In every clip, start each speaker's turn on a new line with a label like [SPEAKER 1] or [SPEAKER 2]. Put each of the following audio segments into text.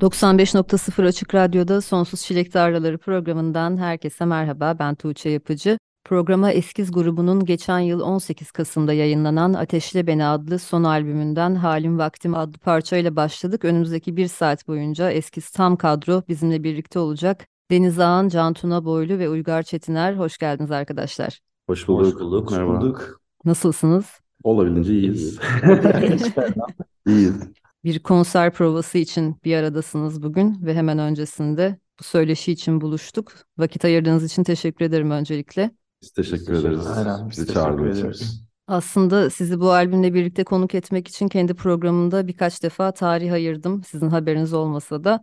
[SPEAKER 1] 95.0 Açık Radyo'da Sonsuz Çilek Tarlaları programından herkese merhaba. Ben Tuğçe Yapıcı. Programa Eskiz grubunun geçen yıl 18 Kasım'da yayınlanan Ateşle Beni adlı son albümünden Halim Vaktim adlı parçayla başladık. Önümüzdeki bir saat boyunca Eskiz tam kadro bizimle birlikte olacak. Deniz Ağan, Can Tuna Boylu ve Uygar Çetiner hoş geldiniz arkadaşlar.
[SPEAKER 2] Hoş bulduk. Hoş bulduk.
[SPEAKER 3] Merhaba.
[SPEAKER 2] Nasılsınız?
[SPEAKER 3] Olabildiğince iyiyiz. iyiyiz.
[SPEAKER 2] Bir konser provası için bir aradasınız bugün ve hemen öncesinde bu söyleşi için buluştuk. Vakit ayırdığınız için teşekkür ederim öncelikle.
[SPEAKER 3] Biz teşekkür ederiz. Aynen,
[SPEAKER 1] Bizi çağırdığınız için.
[SPEAKER 2] Aslında sizi bu albümle birlikte konuk etmek için kendi programımda birkaç defa tarih ayırdım. Sizin haberiniz olmasa da.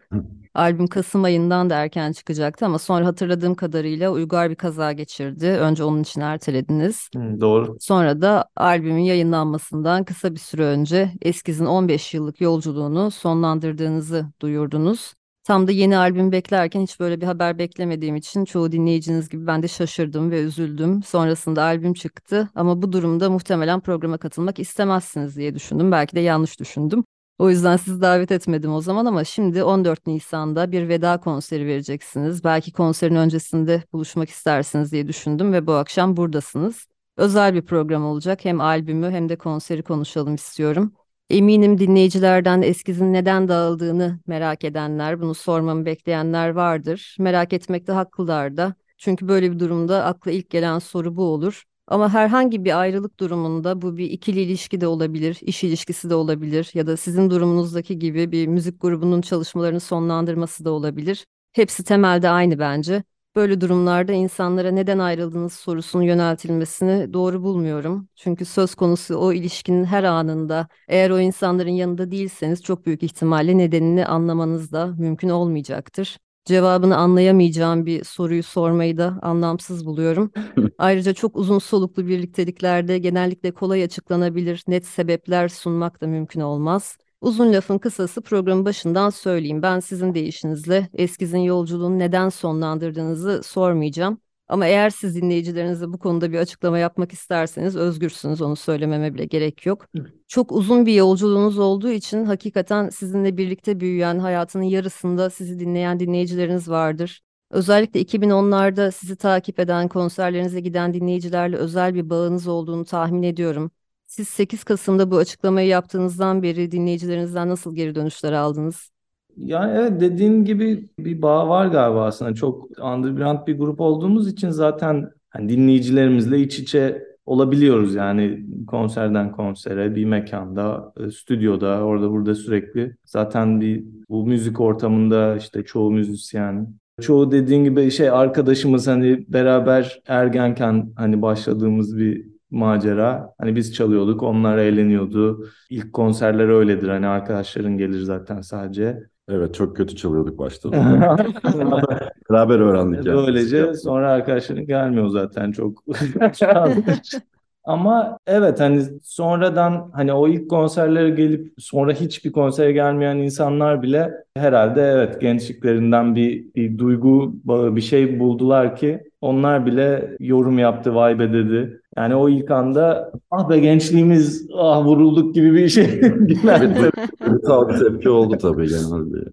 [SPEAKER 2] Albüm Kasım ayından da erken çıkacaktı ama sonra hatırladığım kadarıyla Uygar bir kaza geçirdi. Önce onun için ertelediniz.
[SPEAKER 3] Hı, doğru.
[SPEAKER 2] Sonra da albümün yayınlanmasından kısa bir süre önce Eskiz'in 15 yıllık yolculuğunu sonlandırdığınızı duyurdunuz. Tam da yeni albüm beklerken hiç böyle bir haber beklemediğim için çoğu dinleyiciniz gibi ben de şaşırdım ve üzüldüm. Sonrasında albüm çıktı ama bu durumda muhtemelen programa katılmak istemezsiniz diye düşündüm. Belki de yanlış düşündüm. O yüzden sizi davet etmedim o zaman ama şimdi 14 Nisan'da bir veda konseri vereceksiniz. Belki konserin öncesinde buluşmak istersiniz diye düşündüm ve bu akşam buradasınız. Özel bir program olacak. Hem albümü hem de konseri konuşalım istiyorum. Eminim dinleyicilerden eskizin neden dağıldığını merak edenler, bunu sormamı bekleyenler vardır. Merak etmekte haklılar da. Çünkü böyle bir durumda akla ilk gelen soru bu olur. Ama herhangi bir ayrılık durumunda bu bir ikili ilişki de olabilir, iş ilişkisi de olabilir ya da sizin durumunuzdaki gibi bir müzik grubunun çalışmalarını sonlandırması da olabilir. Hepsi temelde aynı bence. Böyle durumlarda insanlara neden ayrıldınız sorusunu yöneltilmesini doğru bulmuyorum. Çünkü söz konusu o ilişkinin her anında eğer o insanların yanında değilseniz çok büyük ihtimalle nedenini anlamanız da mümkün olmayacaktır. Cevabını anlayamayacağım bir soruyu sormayı da anlamsız buluyorum. Ayrıca çok uzun soluklu birlikteliklerde genellikle kolay açıklanabilir net sebepler sunmak da mümkün olmaz. Uzun lafın kısası programın başından söyleyeyim. Ben sizin deyişinizle eskizin yolculuğunu neden sonlandırdığınızı sormayacağım. Ama eğer siz dinleyicilerinize bu konuda bir açıklama yapmak isterseniz özgürsünüz. Onu söylememe bile gerek yok. Çok uzun bir yolculuğunuz olduğu için hakikaten sizinle birlikte büyüyen hayatının yarısında sizi dinleyen dinleyicileriniz vardır. Özellikle 2010'larda sizi takip eden, konserlerinize giden dinleyicilerle özel bir bağınız olduğunu tahmin ediyorum. Siz 8 Kasım'da bu açıklamayı yaptığınızdan beri dinleyicilerinizden nasıl geri dönüşler aldınız?
[SPEAKER 3] Yani evet dediğin gibi bir bağ var galiba aslında. Çok underground bir grup olduğumuz için zaten hani dinleyicilerimizle iç içe olabiliyoruz yani konserden konsere, bir mekanda, e, stüdyoda, orada burada sürekli. Zaten bir bu müzik ortamında işte çoğu müzisyen, çoğu dediğin gibi şey arkadaşımız hani beraber ergenken hani başladığımız bir macera. Hani biz çalıyorduk, onlar eğleniyordu. İlk konserler öyledir. Hani arkadaşların gelir zaten sadece.
[SPEAKER 4] Evet çok kötü çalıyorduk başta. Beraber öğrendik
[SPEAKER 3] yani. Böylece sonra arkadaşların gelmiyor zaten çok. Ama evet hani sonradan hani o ilk konserlere gelip sonra hiçbir konsere gelmeyen insanlar bile herhalde evet gençliklerinden bir, bir duygu bir şey buldular ki onlar bile yorum yaptı vay be dedi. Yani o ilk anda ah be gençliğimiz ah vurulduk gibi bir şey.
[SPEAKER 4] bir tepki oldu tabii genelde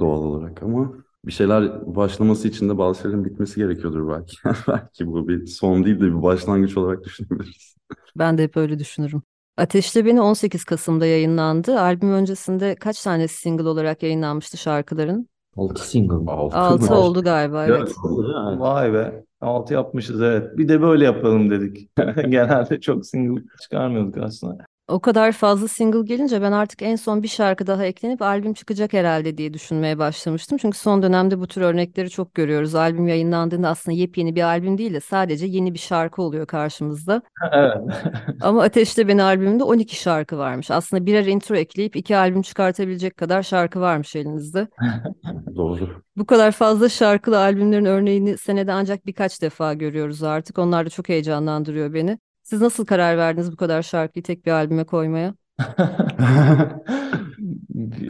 [SPEAKER 4] doğal olarak ama bir şeyler başlaması için de bazı şeylerin bitmesi gerekiyordur belki. belki bu bir son değil de bir başlangıç olarak düşünebiliriz.
[SPEAKER 2] Ben de hep öyle düşünürüm. Ateşle Beni 18 Kasım'da yayınlandı. Albüm öncesinde kaç tane single olarak yayınlanmıştı şarkıların?
[SPEAKER 3] 6 single.
[SPEAKER 2] 6 oldu galiba evet.
[SPEAKER 3] Vay be. 6 yapmışız evet. Bir de böyle yapalım dedik. Genelde çok single çıkarmıyorduk aslında.
[SPEAKER 2] O kadar fazla single gelince ben artık en son bir şarkı daha eklenip albüm çıkacak herhalde diye düşünmeye başlamıştım. Çünkü son dönemde bu tür örnekleri çok görüyoruz. Albüm yayınlandığında aslında yepyeni bir albüm değil de sadece yeni bir şarkı oluyor karşımızda.
[SPEAKER 3] Evet.
[SPEAKER 2] Ama Ateşle Beni albümünde 12 şarkı varmış. Aslında birer intro ekleyip iki albüm çıkartabilecek kadar şarkı varmış elinizde.
[SPEAKER 4] Doğru.
[SPEAKER 2] Bu kadar fazla şarkılı albümlerin örneğini senede ancak birkaç defa görüyoruz artık. Onlar da çok heyecanlandırıyor beni. Siz nasıl karar verdiniz bu kadar şarkıyı tek bir albüme koymaya?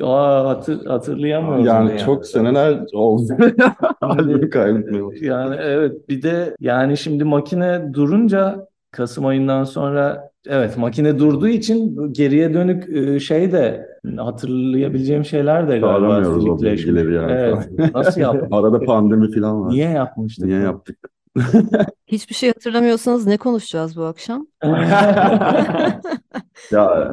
[SPEAKER 3] Aa, hatır, hatırlayamıyorum.
[SPEAKER 4] Yani
[SPEAKER 3] ya.
[SPEAKER 4] çok seneler oldu. Albümü kaybetmeye
[SPEAKER 3] Yani evet bir de yani şimdi makine durunca Kasım ayından sonra evet makine durduğu için geriye dönük şey de hatırlayabileceğim şeyler de galiba
[SPEAKER 4] Aramıyoruz o bilgileri yani.
[SPEAKER 3] Evet. Nasıl yaptık?
[SPEAKER 4] Arada pandemi falan var.
[SPEAKER 3] Niye yapmıştık?
[SPEAKER 4] Niye yaptık?
[SPEAKER 2] Hiçbir şey hatırlamıyorsanız ne konuşacağız bu akşam?
[SPEAKER 4] Ya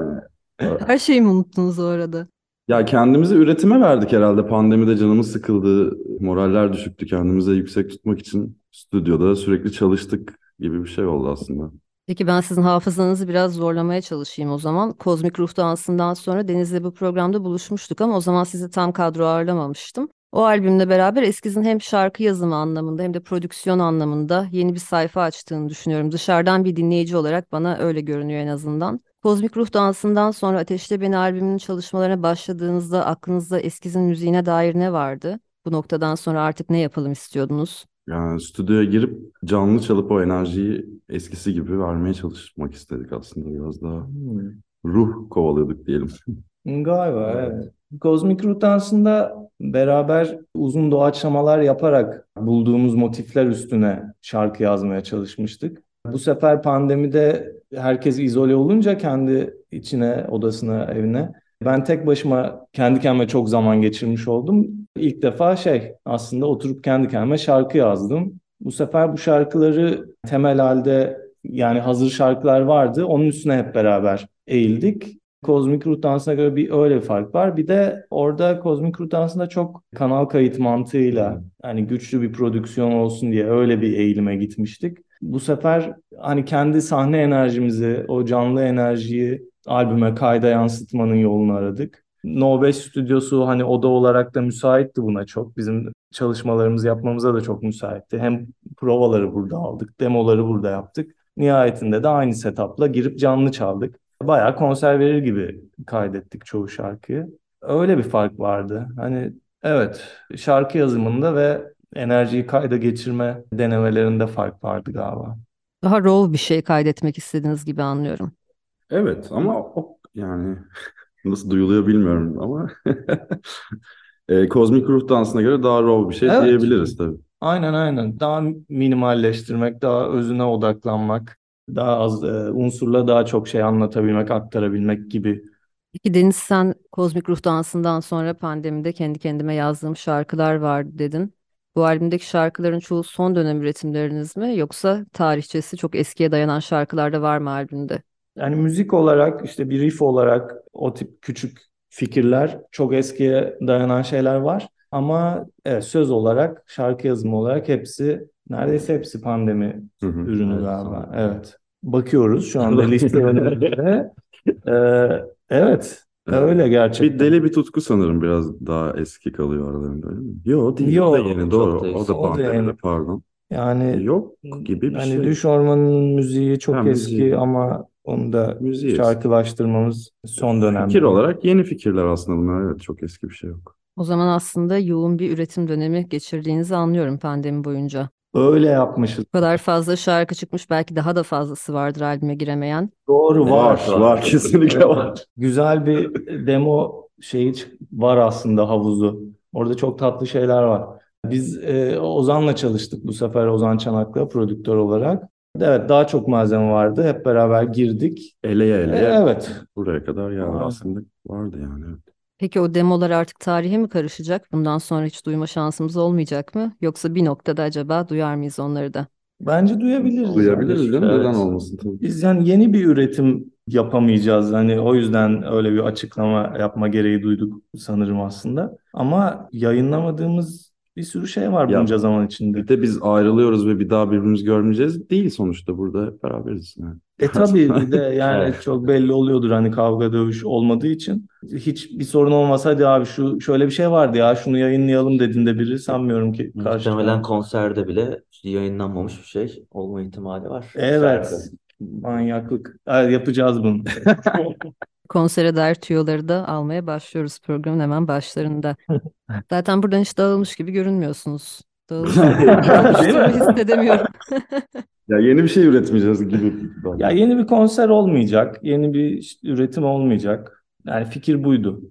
[SPEAKER 2] Her şeyi mi unuttunuz o arada?
[SPEAKER 4] Ya kendimizi üretime verdik herhalde. Pandemide canımız sıkıldı, moraller düşüktü. Kendimize yüksek tutmak için stüdyoda sürekli çalıştık gibi bir şey oldu aslında.
[SPEAKER 2] Peki ben sizin hafızanızı biraz zorlamaya çalışayım o zaman. Kozmik Ruh Dansı'ndan sonra Deniz'le bu programda buluşmuştuk ama o zaman sizi tam kadro ağırlamamıştım. O albümle beraber Eskiz'in hem şarkı yazımı anlamında hem de prodüksiyon anlamında yeni bir sayfa açtığını düşünüyorum. Dışarıdan bir dinleyici olarak bana öyle görünüyor en azından. Kozmik Ruh Dansı'ndan sonra Ateşle Beni albümünün çalışmalarına başladığınızda aklınızda Eskiz'in müziğine dair ne vardı? Bu noktadan sonra artık ne yapalım istiyordunuz?
[SPEAKER 4] Yani stüdyoya girip canlı çalıp o enerjiyi eskisi gibi vermeye çalışmak istedik aslında. Biraz daha
[SPEAKER 3] Hmm.
[SPEAKER 4] ruh kovalıyorduk diyelim.
[SPEAKER 3] Galiba evet. Kozmik Ruh Dansı'nda beraber uzun doğaçlamalar yaparak bulduğumuz motifler üstüne şarkı yazmaya çalışmıştık. Bu sefer pandemide herkes izole olunca kendi içine, odasına, evine ben tek başıma kendi kendime çok zaman geçirmiş oldum. İlk defa şey aslında oturup kendi kendime şarkı yazdım. Bu sefer bu şarkıları temel halde yani hazır şarkılar vardı. Onun üstüne hep beraber eğildik. Kozmik Ruh Dansı'na göre bir öyle bir fark var. Bir de orada Kozmik Ruh Dansı'nda çok kanal kayıt mantığıyla hani güçlü bir prodüksiyon olsun diye öyle bir eğilime gitmiştik. Bu sefer hani kendi sahne enerjimizi, o canlı enerjiyi albüme kayda yansıtmanın yolunu aradık. No 5 stüdyosu hani oda olarak da müsaitti buna çok. Bizim çalışmalarımızı yapmamıza da çok müsaitti. Hem provaları burada aldık, demoları burada yaptık. Nihayetinde de aynı setupla girip canlı çaldık. Bayağı konser verir gibi kaydettik çoğu şarkıyı. Öyle bir fark vardı. Hani evet şarkı yazımında ve enerjiyi kayda geçirme denemelerinde fark vardı galiba.
[SPEAKER 2] Daha raw bir şey kaydetmek istediğiniz gibi anlıyorum.
[SPEAKER 4] Evet ama o yani nasıl duyuluyor bilmiyorum ama e, Kozmik Ruh Dansı'na göre daha raw bir şey
[SPEAKER 3] Evet.
[SPEAKER 4] diyebiliriz tabii.
[SPEAKER 3] Aynen aynen. Daha minimalleştirmek, daha özüne odaklanmak, daha az e, unsurla daha çok şey anlatabilmek, aktarabilmek gibi.
[SPEAKER 2] Peki Deniz sen Kozmik Ruh Dansı'ndan sonra pandemide kendi kendime yazdığım şarkılar vardı dedin. Bu albümdeki şarkıların çoğu son dönem üretimleriniz mi yoksa tarihçesi çok eskiye dayanan şarkılar da var mı albümde?
[SPEAKER 3] Yani müzik olarak işte bir riff olarak o tip küçük fikirler çok eskiye dayanan şeyler var. Ama evet, söz olarak, şarkı yazımı olarak hepsi neredeyse hepsi pandemi
[SPEAKER 4] Hı hı.
[SPEAKER 3] ürünü
[SPEAKER 4] Evet,
[SPEAKER 3] galiba. Evet. Bakıyoruz şu anda liste önümüzde. Ee, evet, öyle gerçekten.
[SPEAKER 4] Bir deli bir tutku sanırım biraz daha eski kalıyor aralarında öyle mi? Yo değil
[SPEAKER 3] Yo,
[SPEAKER 4] o da yeni doğru.
[SPEAKER 5] da
[SPEAKER 4] O da
[SPEAKER 3] O da
[SPEAKER 4] pandemide
[SPEAKER 3] yeni.
[SPEAKER 4] pardon.
[SPEAKER 3] Yani
[SPEAKER 4] Yok gibi bir
[SPEAKER 3] hani
[SPEAKER 4] şey.
[SPEAKER 3] Düş Ormanı'nın müziği çok
[SPEAKER 4] Ha,
[SPEAKER 3] eski
[SPEAKER 4] müziği.
[SPEAKER 3] ama onu da
[SPEAKER 4] Müziği eski.
[SPEAKER 3] şarkılaştırmamız son dönemde.
[SPEAKER 4] Fikir olarak yeni fikirler aslında bunlar. Evet çok eski bir şey yok.
[SPEAKER 2] O zaman aslında yoğun bir üretim dönemi geçirdiğinizi anlıyorum pandemi boyunca.
[SPEAKER 3] Öyle yapmışız.
[SPEAKER 2] Bu kadar fazla şarkı çıkmış belki daha da fazlası vardır albüme giremeyen.
[SPEAKER 3] Doğru var.
[SPEAKER 4] Var, var kesinlikle var.
[SPEAKER 3] Güzel bir demo şeyi var aslında havuzu. Orada çok tatlı şeyler var. Biz e, Ozan'la çalıştık bu sefer Ozan Çanak'la prodüktör olarak. Evet daha çok malzeme vardı. Hep beraber girdik.
[SPEAKER 4] Eleye
[SPEAKER 3] E,
[SPEAKER 4] eleye
[SPEAKER 3] evet.
[SPEAKER 4] buraya kadar yani aslında vardı yani. Evet.
[SPEAKER 2] Peki o demolar artık tarihe mi karışacak? Bundan sonra hiç duyma şansımız olmayacak mı? Yoksa bir noktada acaba duyar mıyız onları da?
[SPEAKER 3] Bence duyabiliriz.
[SPEAKER 4] Duyabiliriz değil mi?
[SPEAKER 3] Evet.
[SPEAKER 4] Neden olmasın tabii.
[SPEAKER 3] Biz yani yeni bir üretim yapamayacağız. Hani o yüzden öyle bir açıklama yapma gereği duyduk sanırım aslında. Ama yayınlamadığımız Bir sürü şey var ya, bunca zaman içinde.
[SPEAKER 4] Bir de biz ayrılıyoruz ve bir daha birbirimizi görmeyeceğiz. Değil sonuçta burada hep beraberiz. Yani.
[SPEAKER 3] E tabii bir de yani çok belli oluyordur hani kavga dövüş olmadığı için. Hiç bir sorun olmasa hadi abi şu şöyle bir şey vardı ya şunu yayınlayalım dediğinde biri sanmıyorum ki.
[SPEAKER 6] Muhtemelen konserde bile yayınlanmamış bir şey olma ihtimali var.
[SPEAKER 3] Evet. Şarkı. Manyaklık. Evet, yapacağız bunu.
[SPEAKER 2] Konsere dair tüyoları da almaya başlıyoruz programın hemen başlarında. Zaten buradan hiç dağılmış gibi görünmüyorsunuz. Dağılmış gibi hissedemiyorum.
[SPEAKER 4] ya yeni bir şey üretmeyeceğiz gibi.
[SPEAKER 3] Ya yeni bir konser olmayacak. Yeni bir işte üretim olmayacak. Yani fikir buydu.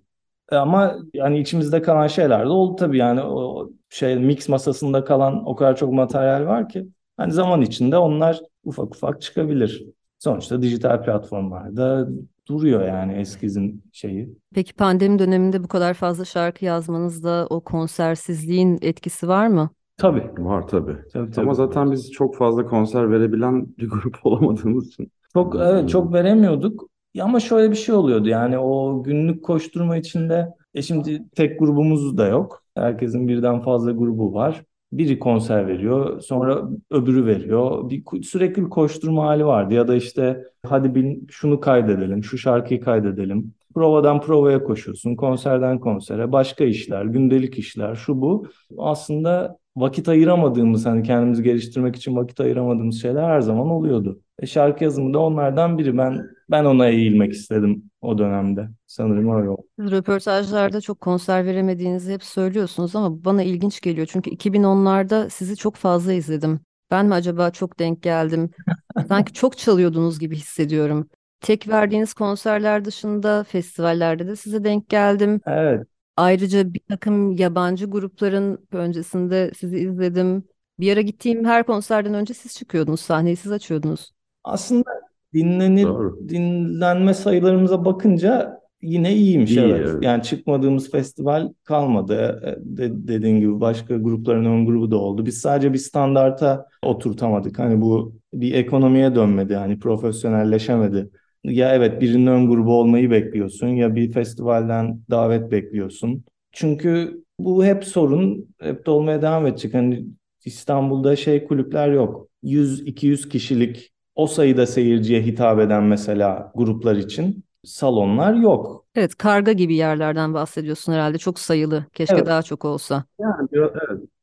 [SPEAKER 3] E, ama yani içimizde kalan şeyler de oldu tabii yani o şey mix masasında kalan o kadar çok materyal var ki hani zaman içinde onlar ufak ufak çıkabilir. Sonuçta dijital platformlarda duruyor yani eskizin şeyi.
[SPEAKER 2] Peki pandemi döneminde bu kadar fazla şarkı yazmanızda o konsersizliğin etkisi var mı?
[SPEAKER 3] Tabii.
[SPEAKER 4] Var tabii. tabii, tabii. Ama zaten biz çok fazla konser verebilen bir grup olamadığımız için.
[SPEAKER 3] Çok evet çok veremiyorduk. Ama şöyle bir şey oluyordu yani o günlük koşturma içinde e şimdi tek grubumuz da yok. Herkesin birden fazla grubu var biri konser veriyor, sonra öbürü veriyor. Bir sürekli bir koşturma hali vardı ya da işte hadi bin şunu kaydedelim, şu şarkıyı kaydedelim. Provadan provaya koşuyorsun, konserden konsere, başka işler, gündelik işler, şu bu. Aslında vakit ayıramadığımız, hani kendimizi geliştirmek için vakit ayıramadığımız şeyler her zaman oluyordu. E şarkı yazımı da onlardan biri. Ben ben ona eğilmek istedim o dönemde. Sanırım öyle oldu.
[SPEAKER 2] Röportajlarda çok konser veremediğinizi hep söylüyorsunuz ama bana ilginç geliyor. Çünkü 2010'larda sizi çok fazla izledim. Ben mi acaba çok denk geldim? Sanki çok çalıyordunuz gibi hissediyorum. Tek verdiğiniz konserler dışında festivallerde de size denk geldim.
[SPEAKER 3] Evet.
[SPEAKER 2] Ayrıca bir takım yabancı grupların öncesinde sizi izledim. Bir ara gittiğim her konserden önce siz çıkıyordunuz, sahneyi siz açıyordunuz.
[SPEAKER 3] Aslında dinlenir, Doğru. dinlenme sayılarımıza bakınca yine iyiymiş İyi, evet. evet. Yani çıkmadığımız festival kalmadı. E, de, dediğin gibi başka grupların ön grubu da oldu. Biz sadece bir standarta oturtamadık. Hani bu bir ekonomiye dönmedi. Hani profesyonelleşemedi. Ya evet birinin ön grubu olmayı bekliyorsun ya bir festivalden davet bekliyorsun. Çünkü bu hep sorun, hep de olmaya devam edecek. Hani İstanbul'da şey kulüpler yok. 100-200 kişilik o sayıda seyirciye hitap eden mesela gruplar için salonlar yok.
[SPEAKER 2] Evet, karga gibi yerlerden bahsediyorsun herhalde. Çok sayılı. Keşke
[SPEAKER 3] Evet.
[SPEAKER 2] daha çok olsa.
[SPEAKER 4] Yani evet,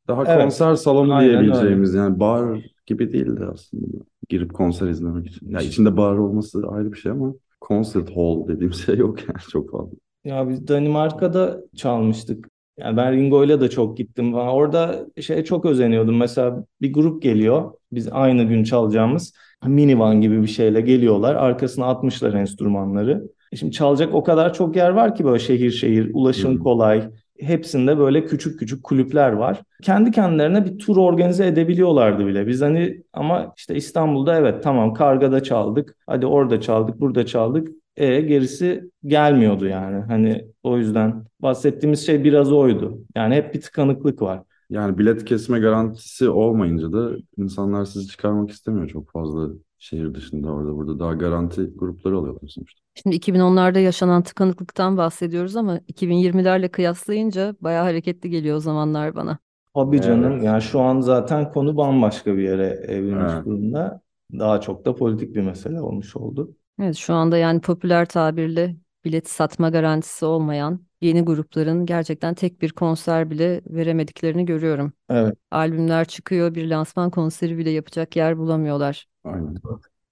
[SPEAKER 4] daha
[SPEAKER 3] Evet.
[SPEAKER 4] konser salonu
[SPEAKER 3] Aynen öyle.
[SPEAKER 4] diyebileceğimiz yani bar gibi değildi aslında. Girip konser izlemek için. Ya içinde bar olması ayrı bir şey ama concert hall dediğim şey yok yani çok fazla.
[SPEAKER 3] Ya biz Danimarka'da çalmıştık. Yani ben Ringo'yla da çok gittim falan. Orada şeye çok özeniyordum. Mesela bir grup geliyor. Biz aynı gün çalacağımız minivan gibi bir şeyle geliyorlar. Arkasına atmışlar enstrümanları. E şimdi çalacak o kadar çok yer var ki böyle şehir şehir, ulaşım kolay. Hepsinde böyle küçük küçük kulüpler var. Kendi kendilerine bir tur organize edebiliyorlardı bile. Biz hani ama işte İstanbul'da evet tamam Karga'da çaldık. Hadi orada çaldık, burada çaldık. E gerisi gelmiyordu yani. Hani o yüzden bahsettiğimiz şey biraz oydu. Yani hep bir tıkanıklık var.
[SPEAKER 4] Yani bilet kesme garantisi olmayınca da insanlar sizi çıkarmak istemiyor çok fazla şehir dışında orada burada daha garanti grupları alıyorlar sonuçta.
[SPEAKER 2] Şimdi 2010'larda yaşanan tıkanıklıktan bahsediyoruz ama 2020'lerle kıyaslayınca bayağı hareketli geliyor o zamanlar bana.
[SPEAKER 3] Tabii canım. Evet. Yani şu an zaten konu bambaşka bir yere evrilmiş evet. durumda. Daha çok da politik bir mesele olmuş oldu.
[SPEAKER 2] Evet şu anda yani popüler tabirle bilet satma garantisi olmayan yeni grupların gerçekten tek bir konser bile veremediklerini görüyorum.
[SPEAKER 3] Evet.
[SPEAKER 2] Albümler çıkıyor, bir lansman konseri bile yapacak yer bulamıyorlar.
[SPEAKER 4] Aynen.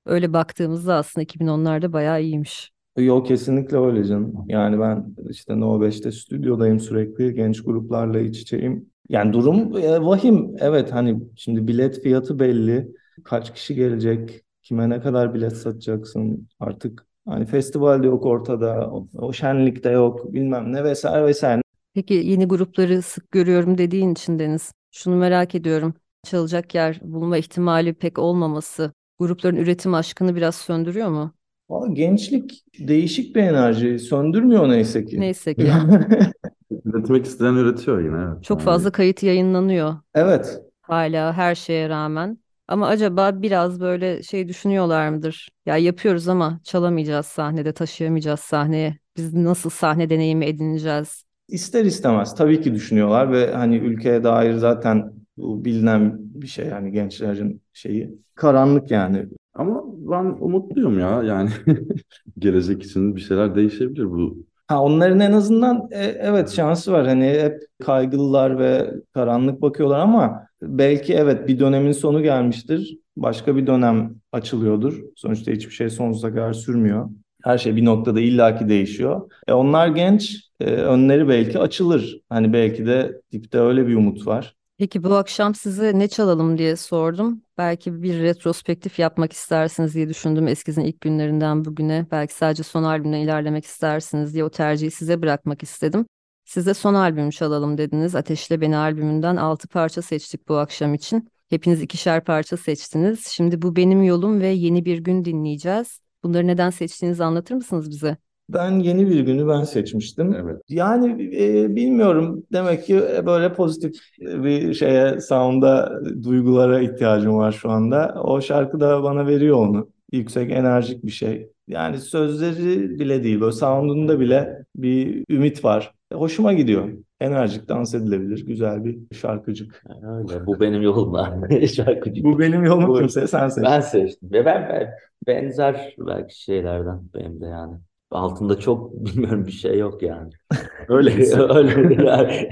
[SPEAKER 2] Öyle baktığımızda aslında 2010'larda bayağı iyiymiş.
[SPEAKER 3] Yok kesinlikle öyle canım. Yani ben işte No 5'te stüdyodayım sürekli. Genç gruplarla iç içeyim. Yani durum e, vahim. Evet hani şimdi bilet fiyatı belli. Kaç kişi gelecek? Kime ne kadar bilet satacaksın? Artık hani festivalde yok ortada. O, o şenlikte yok bilmem ne vesaire vesaire.
[SPEAKER 2] Peki yeni grupları sık görüyorum dediğin için Deniz. Şunu merak ediyorum. Çalacak yer bulma ihtimali pek olmaması grupların üretim aşkını biraz söndürüyor mu?
[SPEAKER 3] Valla gençlik değişik bir enerji. Söndürmüyor neyse ki.
[SPEAKER 2] Neyse ki.
[SPEAKER 4] Üretmek isteyen üretiyor yine. Evet.
[SPEAKER 2] Çok fazla kayıt yayınlanıyor.
[SPEAKER 3] Evet.
[SPEAKER 2] Hala her şeye rağmen. Ama acaba biraz böyle şey düşünüyorlar mıdır? Ya yapıyoruz ama çalamayacağız sahnede, taşıyamayacağız sahneye. Biz nasıl sahne deneyimi edineceğiz?
[SPEAKER 3] ister istemez tabii ki düşünüyorlar ve hani ülkeye dair zaten bu bilinen bir şey yani gençlerin şeyi. Karanlık yani.
[SPEAKER 4] Ama ben umutluyum ya yani gelecek için bir şeyler değişebilir bu.
[SPEAKER 3] Ha, onların en azından e, evet şansı var. Hani hep kaygılılar ve karanlık bakıyorlar ama belki evet bir dönemin sonu gelmiştir. Başka bir dönem açılıyordur. Sonuçta hiçbir şey sonsuza kadar sürmüyor. Her şey bir noktada illaki değişiyor. E, onlar genç, e, önleri belki açılır. Hani belki de dipte öyle bir umut var.
[SPEAKER 2] Peki bu akşam size ne çalalım diye sordum. Belki bir retrospektif yapmak istersiniz diye düşündüm eskizin ilk günlerinden bugüne. Belki sadece son albümden ilerlemek istersiniz diye o tercihi size bırakmak istedim. Size son albümü çalalım dediniz. Ateşle Beni albümünden 6 parça seçtik bu akşam için. Hepiniz ikişer parça seçtiniz. Şimdi bu benim yolum ve yeni bir gün dinleyeceğiz. Bunları neden seçtiğinizi anlatır mısınız bize?
[SPEAKER 3] Ben yeni bir günü ben seçmiştim.
[SPEAKER 4] Evet.
[SPEAKER 3] Yani e, bilmiyorum. Demek ki böyle pozitif bir şeye, sound'a, duygulara ihtiyacım var şu anda. O şarkı da bana veriyor onu. Yüksek, enerjik bir şey. Yani sözleri bile değil, böyle sound'unda bile bir ümit var. Hoşuma gidiyor. Enerjik, dans edilebilir, güzel bir şarkıcık.
[SPEAKER 6] Öyle. Bu benim yolumda. Şarkıcı.
[SPEAKER 3] Bu benim yolum kimse, sen seç.
[SPEAKER 6] Ben seçtim. Ve ben, ben benzer belki şeylerden benim de yani. Altında çok bilmiyorum bir şey yok yani. Öyle yani.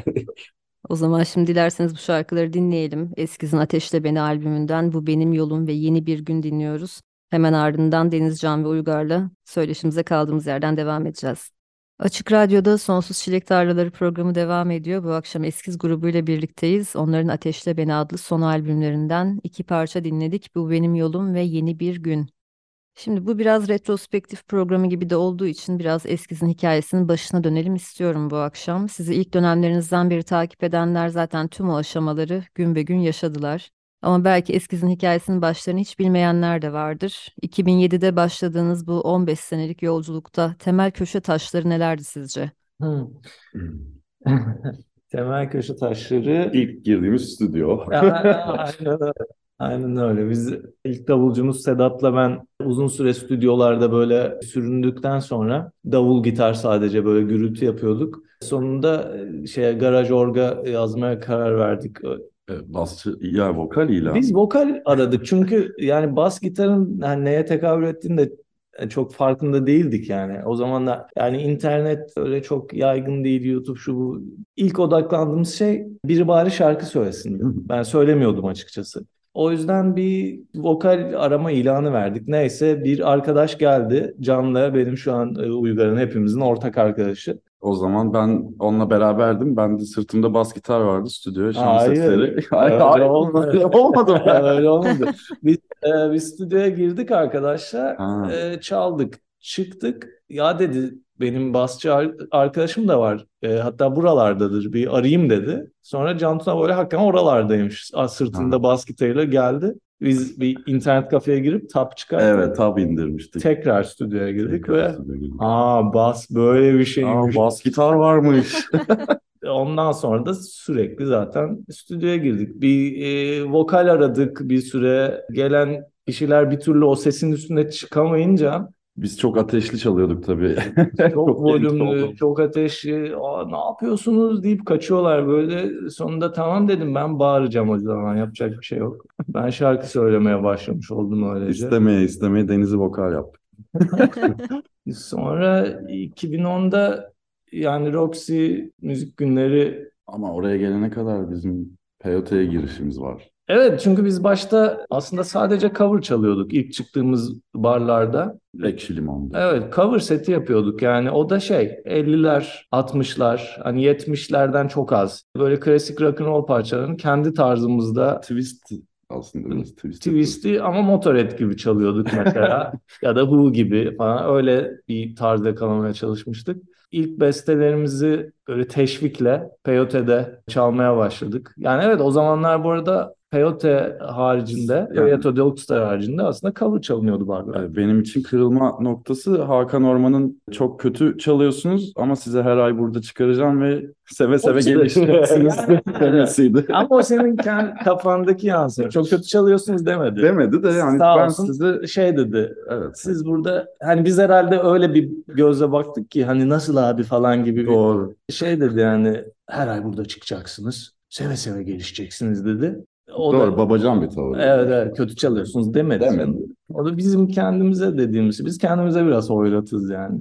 [SPEAKER 2] O zaman şimdi dilerseniz bu şarkıları dinleyelim. Eskiz'in Ateşle Beni albümünden Bu Benim Yolum ve Yeni Bir Gün dinliyoruz. Hemen ardından Denizcan ve Uygar'la söyleşimize kaldığımız yerden devam edeceğiz. Açık Radyo'da Sonsuz Çilek Tarlaları programı devam ediyor. Bu akşam Eskiz grubuyla birlikteyiz. Onların Ateşle Beni adlı son albümlerinden iki parça dinledik. Bu Benim Yolum ve Yeni Bir Gün. Şimdi bu biraz retrospektif programı gibi de olduğu için biraz Eskiz'in hikayesinin başına dönelim istiyorum bu akşam. Sizi ilk dönemlerinizden beri takip edenler zaten tüm o aşamaları gün be gün yaşadılar. Ama belki Eskiz'in hikayesinin başlarını hiç bilmeyenler de vardır. 2007'de başladığınız bu 15 senelik yolculukta temel köşe taşları nelerdi sizce?
[SPEAKER 3] Hı. Temel köşe taşları
[SPEAKER 4] İlk girdiğimiz stüdyo.
[SPEAKER 3] Aynen öyle. Aynen öyle. Biz ilk davulcumuz Sedat'la ben uzun süre stüdyolarda böyle süründükten sonra davul gitar sadece böyle gürültü yapıyorduk. Sonunda şeye garaj orga yazmaya karar verdik.
[SPEAKER 4] E, Basçı, ya vokal ilan.
[SPEAKER 3] Biz vokal aradık çünkü yani bas gitarın hani neye tekabül ettiğini de çok farkında değildik yani. O zamanlar yani internet öyle çok yaygın değil YouTube şu bu. İlk odaklandığımız şey biri bari şarkı söylesin. Ben söylemiyordum açıkçası. O yüzden bir vokal arama ilanı verdik. Neyse bir arkadaş geldi. Can'la benim şu an e, Uygar'ın hepimizin ortak arkadaşı.
[SPEAKER 4] O zaman ben onunla beraberdim. Ben de sırtımda bas gitar vardı stüdyoya şans
[SPEAKER 3] Hayır. Öyle olmadı.
[SPEAKER 4] Öyle olmadı mı?
[SPEAKER 3] Öyle olmadı. Biz, e, biz stüdyoya girdik arkadaşlar.
[SPEAKER 4] Ha.
[SPEAKER 3] E, çaldık. Çıktık. Ya dedi benim basçı ar- arkadaşım da var. E, hatta buralardadır. Bir arayayım dedi. Sonra Can Tuna böyle hakikaten oralardaymış. Sırtında
[SPEAKER 4] Ha.
[SPEAKER 3] bas gitarıyla geldi. Biz bir internet kafeye girip tap çıkarttık.
[SPEAKER 4] Evet tab indirmiştik.
[SPEAKER 3] Tekrar stüdyoya girdik
[SPEAKER 4] Tekrar
[SPEAKER 3] ve
[SPEAKER 4] stüdyoya girdik.
[SPEAKER 3] aa bas böyle bir
[SPEAKER 4] Aa,
[SPEAKER 3] şeymiş.
[SPEAKER 4] bas gitar varmış.
[SPEAKER 3] Ondan sonra da sürekli zaten stüdyoya girdik. Bir e, vokal aradık bir süre. Gelen kişiler bir türlü o sesin üstüne çıkamayınca
[SPEAKER 4] Biz çok ateşli çalıyorduk tabii.
[SPEAKER 3] çok
[SPEAKER 4] genç
[SPEAKER 3] volümlü, çok ateşli. Aa, ne yapıyorsunuz deyip kaçıyorlar böyle. Sonunda tamam dedim ben bağıracağım o zaman yapacak bir şey yok. Ben şarkı söylemeye başlamış oldum öylece.
[SPEAKER 4] İstemeye istemeye Deniz'i vokal yaptık.
[SPEAKER 3] Sonra 2010'da yani Roxy müzik günleri
[SPEAKER 4] Ama oraya gelene kadar bizim Peyote'ye girişimiz var.
[SPEAKER 3] Evet çünkü biz başta aslında sadece cover çalıyorduk ilk çıktığımız barlarda.
[SPEAKER 4] Ekşi limonda.
[SPEAKER 3] Evet cover seti yapıyorduk yani o da şey 50'ler 60'lar hani 70'lerden çok az. Böyle klasik rock and roll parçalarını kendi tarzımızda
[SPEAKER 4] Twist aslında biraz twist.
[SPEAKER 3] Twist'i ama Motorhead gibi çalıyorduk mesela ya da Who gibi falan öyle bir tarz yakalamaya çalışmıştık. İlk bestelerimizi böyle teşvikle Peyote'de çalmaya başladık. Yani evet o zamanlar bu arada Peyote haricinde,
[SPEAKER 4] Yani-
[SPEAKER 3] Peyote Deluxe'lar haricinde aslında cover çalınıyordu.
[SPEAKER 4] Yani Benim için kırılma noktası Hakan Orman'ın çok kötü çalıyorsunuz ama size her ay burada çıkaracağım ve seve seve
[SPEAKER 3] işte.
[SPEAKER 4] gelişeceksiniz demesiydi.
[SPEAKER 3] Ama o senin kendi kafandaki yansıma. Çok kötü çalıyorsunuz demedi.
[SPEAKER 4] Demedi de yani
[SPEAKER 3] Sağ
[SPEAKER 4] ben
[SPEAKER 3] olsun
[SPEAKER 4] size
[SPEAKER 3] şey dedi.
[SPEAKER 4] evet
[SPEAKER 3] Siz burada hani biz herhalde öyle bir gözle baktık ki hani nasıl abi falan gibi bir
[SPEAKER 4] doğru.
[SPEAKER 3] şey dedi yani her ay burada çıkacaksınız. Seve seve gelişeceksiniz dedi. O
[SPEAKER 4] doğru
[SPEAKER 3] da
[SPEAKER 4] babacan bir tavır.
[SPEAKER 3] evet evet kötü çalıyorsunuz demedi.
[SPEAKER 4] Demedi.
[SPEAKER 3] O da bizim kendimize dediğimiz. Biz kendimize biraz oylatız yani.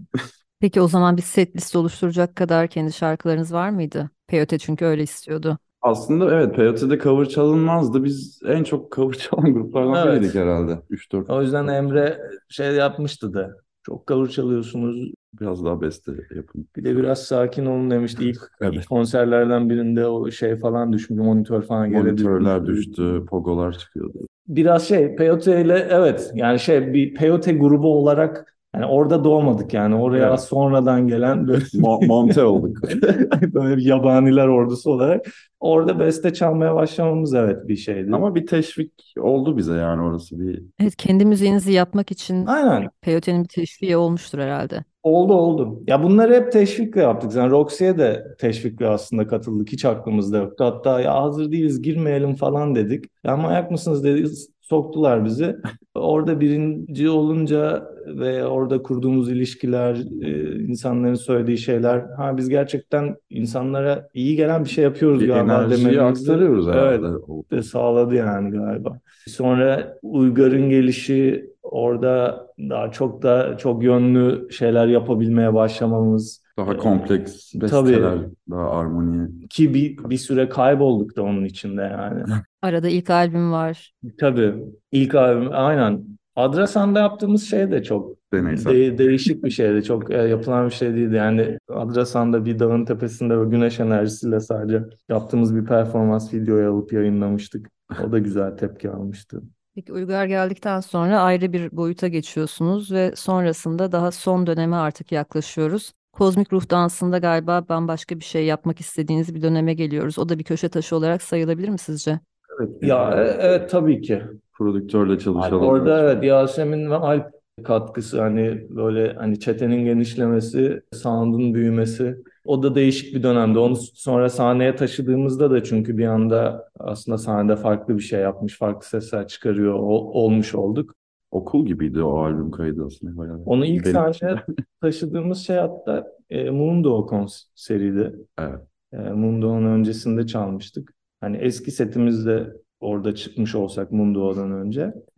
[SPEAKER 2] Peki o zaman bir set liste oluşturacak kadar kendi şarkılarınız var mıydı? Peyote çünkü öyle istiyordu.
[SPEAKER 4] Aslında evet Peyote'de cover çalınmazdı. Biz en çok cover çalan gruplardan
[SPEAKER 3] Evet.
[SPEAKER 4] biriydik herhalde. 3-4
[SPEAKER 3] O yüzden Emre şey yapmıştı da. Çok kavur çalıyorsunuz.
[SPEAKER 4] Biraz daha beste yapın.
[SPEAKER 3] Bir de biraz sakin olun demişti. İlk,
[SPEAKER 4] Evet.
[SPEAKER 3] ilk konserlerden birinde o şey falan düşmüş. Monitör falan yere
[SPEAKER 4] Monitörler düştü, pogolar çıkıyordu.
[SPEAKER 3] Biraz şey Peyote ile evet yani şey bir Peyote grubu olarak yani orada doğmadık yani oraya
[SPEAKER 4] Evet.
[SPEAKER 3] sonradan gelen böyle,
[SPEAKER 4] Mo- monte olduk.
[SPEAKER 3] böyle bir yabaniler ordusu olarak orada beste çalmaya başlamamız evet bir şeydi.
[SPEAKER 4] Ama bir teşvik oldu bize yani orası bir
[SPEAKER 2] Evet kendi müziğinizi yapmak için
[SPEAKER 3] Aynen
[SPEAKER 2] Peyote'nin bir teşviği olmuştur herhalde.
[SPEAKER 3] oldu oldu. Ya bunları hep teşvikle yaptık. Yani Roxy'ye de teşvikle aslında katıldık. Hiç aklımızda yoktu. Hatta ya hazır değiliz girmeyelim falan dedik. Ya manyak mısınız dedi. Soktular bizi. Orada birinci olunca ve orada kurduğumuz ilişkiler, e, insanların söylediği şeyler. Ha biz gerçekten insanlara iyi gelen bir şey yapıyoruz
[SPEAKER 4] bir
[SPEAKER 3] galiba
[SPEAKER 4] enerjiyi
[SPEAKER 3] dememizi
[SPEAKER 4] aktarıyoruz
[SPEAKER 3] Evet,
[SPEAKER 4] herhalde.
[SPEAKER 3] de sağladı yani galiba. Sonra Uygar'ın gelişi orada daha çok da çok yönlü şeyler yapabilmeye başlamamız
[SPEAKER 4] Daha
[SPEAKER 3] Ee,
[SPEAKER 4] kompleks
[SPEAKER 3] tabii.
[SPEAKER 4] besteler, daha armoni.
[SPEAKER 3] ki bir, bir süre kaybolduk da onun içinde yani.
[SPEAKER 2] Arada ilk albüm var.
[SPEAKER 3] Tabii ilk albüm aynen. Adrasan'da yaptığımız şey de çok
[SPEAKER 4] Deneysel.
[SPEAKER 3] de- değişik bir şeydi. Çok e, yapılan bir şey değildi. Yani Adrasan'da bir dağın tepesinde ve güneş enerjisiyle sadece yaptığımız bir performans videoyu alıp yayınlamıştık. O da güzel tepki almıştı.
[SPEAKER 2] Peki Uygar geldikten sonra ayrı bir boyuta geçiyorsunuz ve sonrasında daha son döneme artık yaklaşıyoruz. Kozmik Ruh Dansı'nda galiba bambaşka bir şey yapmak istediğiniz bir döneme geliyoruz. O da bir köşe taşı olarak sayılabilir mi sizce?
[SPEAKER 4] Evet,
[SPEAKER 3] Ya e- evet tabii ki.
[SPEAKER 4] prodüktörle çalışalım.
[SPEAKER 3] Orada evet Yasemin ve Alp katkısı hani böyle hani çetenin genişlemesi, sound'un büyümesi. O da değişik bir dönemde. Onu sonra sahneye taşıdığımızda da çünkü bir anda aslında sahnede farklı bir şey yapmış, farklı sesler çıkarıyor ol- olmuş olduk.
[SPEAKER 4] Okul gibiydi o albüm kaydı aslında. Bayağı.
[SPEAKER 3] Onu ilk
[SPEAKER 4] Benim-
[SPEAKER 3] sahneye taşıdığımız şey hatta e, Mundo konseriydi.
[SPEAKER 4] Evet.
[SPEAKER 3] E, Mundo'nun öncesinde çalmıştık. Hani eski setimizde orada çıkmış olsak Mundo'dan önce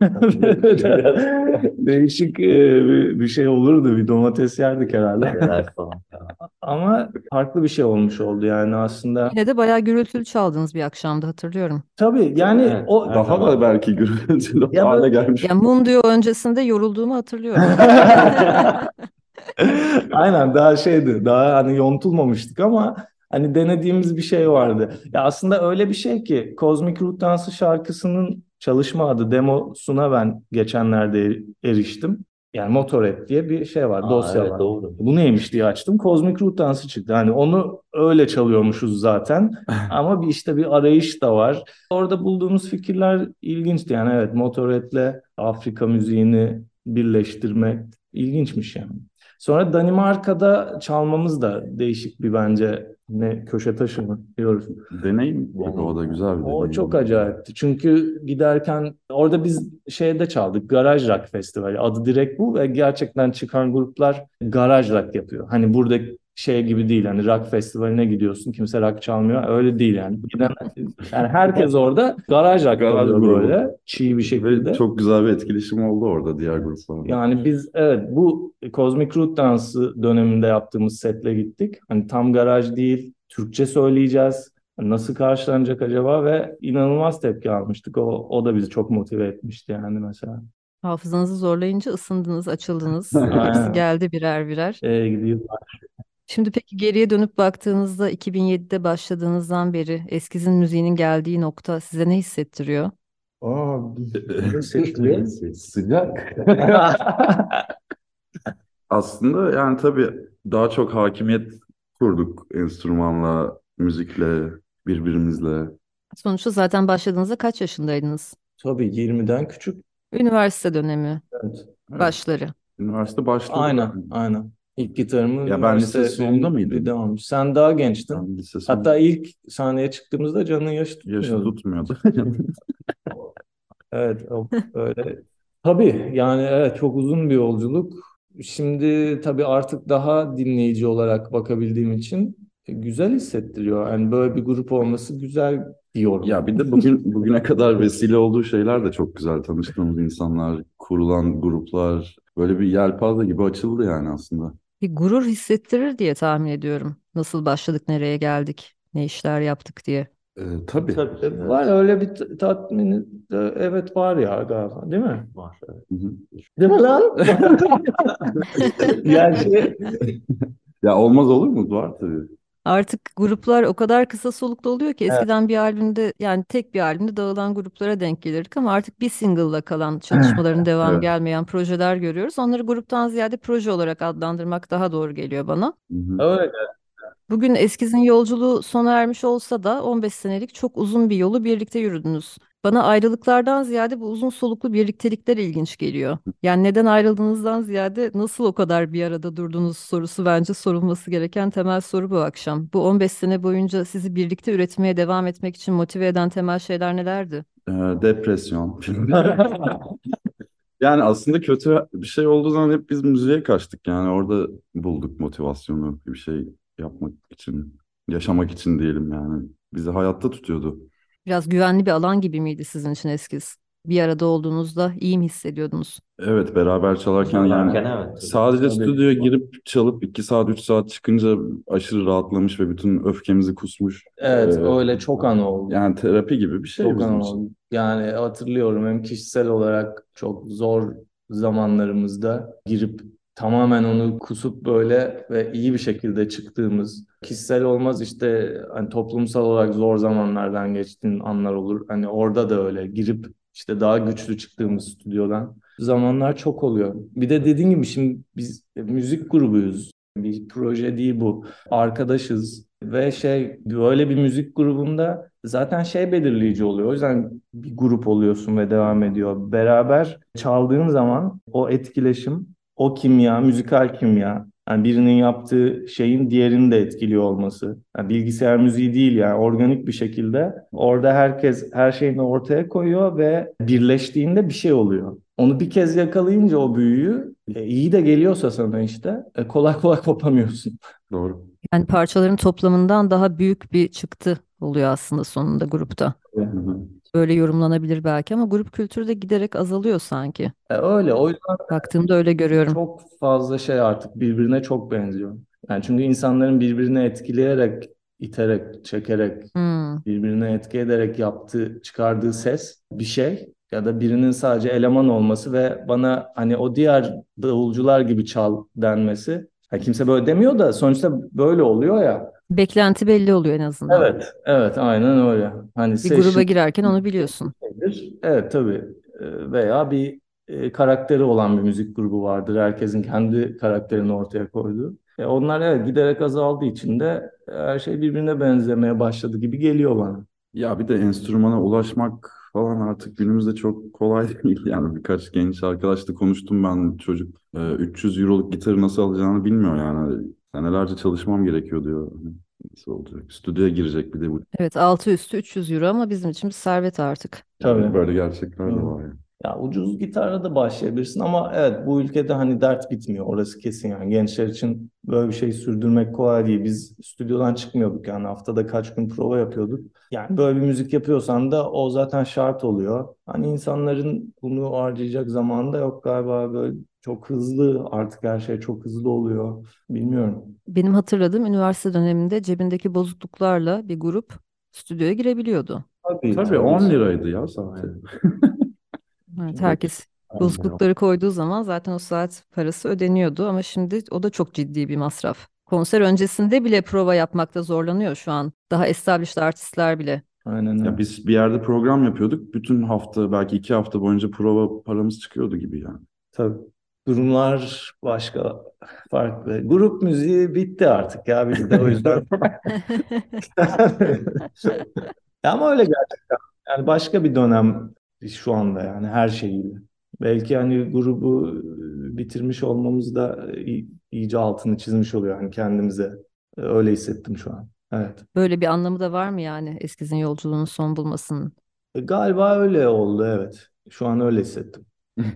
[SPEAKER 3] değişik e, bir, bir şey olurdu. Bir domates yerdik herhalde. Ama farklı bir şey olmuş oldu yani aslında.
[SPEAKER 2] Yine de bayağı gürültülü çaldığınız bir akşamda hatırlıyorum.
[SPEAKER 3] Tabii yani
[SPEAKER 6] Evet,
[SPEAKER 3] o
[SPEAKER 4] Daha
[SPEAKER 6] zaman.
[SPEAKER 4] da belki gürültülü
[SPEAKER 3] Ya
[SPEAKER 4] hale
[SPEAKER 3] böyle-
[SPEAKER 4] gelmiş.
[SPEAKER 2] Ya Mundio öncesinde yorulduğumu hatırlıyorum.
[SPEAKER 3] Aynen daha şeydi. Daha hani yontulmamıştık ama hani denediğimiz bir şey vardı. Ya aslında öyle bir şey ki Kozmik Ruh Dansı şarkısının çalışma adı demosuna ben geçenlerde er- eriştim. Yani Motorhead diye bir şey var,
[SPEAKER 6] Aa,
[SPEAKER 3] dosya
[SPEAKER 6] evet,
[SPEAKER 3] var.
[SPEAKER 6] doğru.
[SPEAKER 3] Bu neymiş diye açtım. Kozmik Ruh Dansı çıktı. Hani onu öyle çalıyormuşuz zaten. Ama bir işte bir arayış da var. Orada bulduğumuz fikirler ilginçti. Yani evet Motorhead'le Afrika müziğini birleştirmek ilginçmiş yani. Sonra Danimarka'da çalmamız da değişik bir bence ne köşe taşı mı diyoruz.
[SPEAKER 4] Deneyim o da güzel bir
[SPEAKER 3] O
[SPEAKER 4] deneyim.
[SPEAKER 3] çok acayipti. Çünkü giderken orada biz şeyde çaldık. Garaj Rock Festivali. Adı direkt bu ve gerçekten çıkan gruplar garaj rock yapıyor. Hani burada şey gibi değil. Hani rock festivaline gidiyorsun. Kimse rock çalmıyor. Öyle değil yani. Giden, yani herkes orada garaj rock
[SPEAKER 4] Garaj
[SPEAKER 3] çalıyor böyle. Çiğ bir şekilde.
[SPEAKER 4] Ve çok güzel bir etkileşim oldu orada diğer gruplarla.
[SPEAKER 3] Yani biz evet bu Kozmik Root Dansı döneminde yaptığımız setle gittik. Hani tam garaj değil, Türkçe söyleyeceğiz. Nasıl karşılanacak acaba ve inanılmaz tepki almıştık. O, o da bizi çok motive etmişti yani mesela.
[SPEAKER 2] Hafızanızı zorlayınca ısındınız, açıldınız. Hepsi geldi birer birer.
[SPEAKER 3] Ee, gidiyor.
[SPEAKER 2] Şimdi peki geriye dönüp baktığınızda 2007'de başladığınızdan beri eskizin müziğinin geldiği nokta size ne hissettiriyor?
[SPEAKER 3] Aa, ne hissettiriyor?
[SPEAKER 4] Sıcak. Aslında yani tabii daha çok hakimiyet kurduk enstrümanla, müzikle, birbirimizle.
[SPEAKER 2] Sonuçta zaten başladığınızda kaç yaşındaydınız?
[SPEAKER 3] Tabii 20'den küçük.
[SPEAKER 2] Üniversite dönemi
[SPEAKER 3] Evet.
[SPEAKER 2] başları.
[SPEAKER 4] Üniversite başladı.
[SPEAKER 3] Aynen, aynen. İlk gitarımı
[SPEAKER 4] Ya ben lise sonunda mıydım?
[SPEAKER 3] devam. Sen daha gençtin.
[SPEAKER 4] Ben lise
[SPEAKER 3] Hatta ilk sahneye çıktığımızda canın yaşı
[SPEAKER 4] yaşı
[SPEAKER 3] tutmuyordu.
[SPEAKER 4] tutmuyordu.
[SPEAKER 3] Evet, o öyle. Tabii yani evet çok uzun bir yolculuk. Şimdi tabii artık daha dinleyici olarak bakabildiğim için güzel hissettiriyor. Yani böyle bir grup olması güzel diyorum.
[SPEAKER 4] Ya bir de bugün bugüne kadar vesile olduğu şeyler de çok güzel. Tanıştığımız insanlar, kurulan gruplar böyle bir yelpaze gibi açıldı yani aslında.
[SPEAKER 2] Bir gurur hissettirir diye tahmin ediyorum. Nasıl başladık, nereye geldik, ne işler yaptık diye.
[SPEAKER 4] Ee, tabii.
[SPEAKER 3] Tabii, var öyle bir tatmini de evet var ya galiba değil mi?
[SPEAKER 6] Var. evet.
[SPEAKER 3] Değil mi lan? Yani şey,
[SPEAKER 4] Ya olmaz olur mu? Var tabii.
[SPEAKER 2] Artık gruplar o kadar kısa soluklu oluyor ki
[SPEAKER 3] Evet.
[SPEAKER 2] eskiden bir albümde yani tek bir albümde dağılan gruplara denk gelirdik ama artık bir single'la kalan çalışmaların devamı
[SPEAKER 4] Evet.
[SPEAKER 2] gelmeyen projeler görüyoruz. Onları gruptan ziyade proje olarak adlandırmak daha doğru geliyor bana.
[SPEAKER 4] Hı hı.
[SPEAKER 3] öyle.
[SPEAKER 2] Bugün Eskiz'in yolculuğu sona ermiş olsa da 15 senelik çok uzun bir yolu birlikte yürüdünüz. Bana ayrılıklardan ziyade bu uzun soluklu birliktelikler ilginç geliyor. Yani neden ayrıldığınızdan ziyade nasıl o kadar bir arada durdunuz sorusu bence sorulması gereken temel soru bu akşam. Bu 15 sene boyunca sizi birlikte üretmeye devam etmek için motive eden temel şeyler nelerdi?
[SPEAKER 4] Ee, depresyon. Yani aslında kötü bir şey olduğu zaman hep biz müziğe kaçtık yani orada bulduk motivasyonu bir şey yapmak için, yaşamak için diyelim yani. Bizi hayatta tutuyordu.
[SPEAKER 2] Biraz güvenli bir alan gibi miydi sizin için Eskiz? Bir arada olduğunuzda iyi mi hissediyordunuz?
[SPEAKER 4] Evet beraber çalarken yani
[SPEAKER 6] Çalarken evet.
[SPEAKER 4] sadece
[SPEAKER 3] Tabii.
[SPEAKER 4] stüdyoya girip çalıp 2 saat 3 saat çıkınca aşırı rahatlamış ve bütün öfkemizi kusmuş.
[SPEAKER 3] Evet
[SPEAKER 4] Ee,
[SPEAKER 3] öyle çok an oldu.
[SPEAKER 4] Yani terapi gibi bir şey
[SPEAKER 3] Çok
[SPEAKER 4] bizim
[SPEAKER 3] an
[SPEAKER 4] için.
[SPEAKER 3] oldu. Yani hatırlıyorum hem kişisel olarak çok zor zamanlarımızda girip tamamen onu kusup böyle ve iyi bir şekilde çıktığımız kişisel olmaz işte hani toplumsal olarak zor zamanlardan geçtiğin anlar olur. Hani orada da öyle girip işte daha güçlü çıktığımız stüdyodan zamanlar çok oluyor. Bir de dediğim gibi şimdi biz müzik grubuyuz. Bir proje değil bu. Arkadaşız ve şey böyle bir müzik grubunda zaten şey belirleyici oluyor. O yüzden bir grup oluyorsun ve devam ediyor. Beraber çaldığın zaman o etkileşim, o kimya, müzikal kimya, yani birinin yaptığı şeyin diğerini de etkiliyor olması. Yani bilgisayar müziği değil yani organik bir şekilde orada herkes her şeyini ortaya koyuyor ve birleştiğinde bir şey oluyor. Onu bir kez yakalayınca o büyüyü e, iyi de geliyorsa sana işte e, kolay kolay kopamıyorsun.
[SPEAKER 4] Doğru.
[SPEAKER 2] Yani parçaların toplamından daha büyük bir çıktı oluyor aslında sonunda grupta.
[SPEAKER 4] Hı hı.
[SPEAKER 2] Böyle yorumlanabilir belki ama grup kültürü de giderek azalıyor sanki.
[SPEAKER 3] E, öyle o yüzden
[SPEAKER 2] Baktığımda öyle görüyorum.
[SPEAKER 3] çok fazla şey artık birbirine çok benziyor. Yani çünkü insanların birbirini etkileyerek, iterek, çekerek,
[SPEAKER 2] Hmm.
[SPEAKER 3] birbirine etki ederek yaptığı, çıkardığı ses bir şey ya da birinin sadece eleman olması ve bana hani o diğer davulcular gibi çal denmesi. Ha, kimse böyle demiyor da sonuçta böyle oluyor ya.
[SPEAKER 2] Beklenti belli oluyor en azından.
[SPEAKER 3] Evet, evet aynen öyle. Hani
[SPEAKER 2] Bir gruba girerken onu biliyorsun.
[SPEAKER 3] Evet tabii. Ee, Veya bir e, karakteri olan bir müzik grubu vardır. Herkesin kendi karakterini ortaya koyduğu. E, onlar evet giderek azaldığı için de her şey birbirine benzemeye başladı gibi geliyor bana.
[SPEAKER 4] Ya bir de enstrümana ulaşmak falan artık günümüzde çok kolay değil. Yani birkaç genç arkadaşla konuştum ben çocuk e, 300 euroluk gitarı nasıl alacağını bilmiyor yani. Senelerce çalışmam gerekiyor diyor. Nasıl olacak? Stüdyoya girecek bir de bu.
[SPEAKER 2] Evet altı üstü 300 euro ama bizim için bir servet artık.
[SPEAKER 3] Tabii.
[SPEAKER 4] Böyle gerçekler de var yani.
[SPEAKER 3] Ya ucuz gitarla da başlayabilirsin ama evet bu ülkede hani dert bitmiyor. Orası kesin yani. Gençler için böyle bir şey sürdürmek kolay değil. Biz stüdyodan çıkmıyorduk yani haftada kaç gün prova yapıyorduk. Yani böyle bir müzik yapıyorsan da o zaten şart oluyor. Hani insanların bunu harcayacak zamanı da yok galiba böyle çok hızlı artık her şey çok hızlı oluyor. Bilmiyorum.
[SPEAKER 2] Benim hatırladığım üniversite döneminde cebindeki bozukluklarla bir grup stüdyoya girebiliyordu.
[SPEAKER 3] Tabii,
[SPEAKER 4] Tabii 10 liraydı ya saati.
[SPEAKER 2] Evet, herkes bozuklukları koyduğu zaman zaten o saat parası ödeniyordu ama şimdi o da çok ciddi bir masraf. Konser öncesinde bile prova yapmakta zorlanıyor şu an. Daha established artistler bile.
[SPEAKER 3] Aynen öyle.
[SPEAKER 4] Ya biz bir yerde program yapıyorduk. Bütün hafta belki iki hafta boyunca prova paramız çıkıyordu gibi yani.
[SPEAKER 3] Tabii. Durumlar başka, farklı. Grup müziği bitti artık ya bizde o yüzden. Ama öyle gerçekten. Yani başka bir dönem şu anda yani her şeyiyle. Belki hani grubu e, bitirmiş olmamız da iyice altını çizmiş oluyor hani kendimize. Öyle hissettim şu an. Evet.
[SPEAKER 2] Böyle bir anlamı da var mı yani Eskiz'in yolculuğunun son bulmasının?
[SPEAKER 3] E, galiba öyle oldu evet. Şu an öyle hissettim.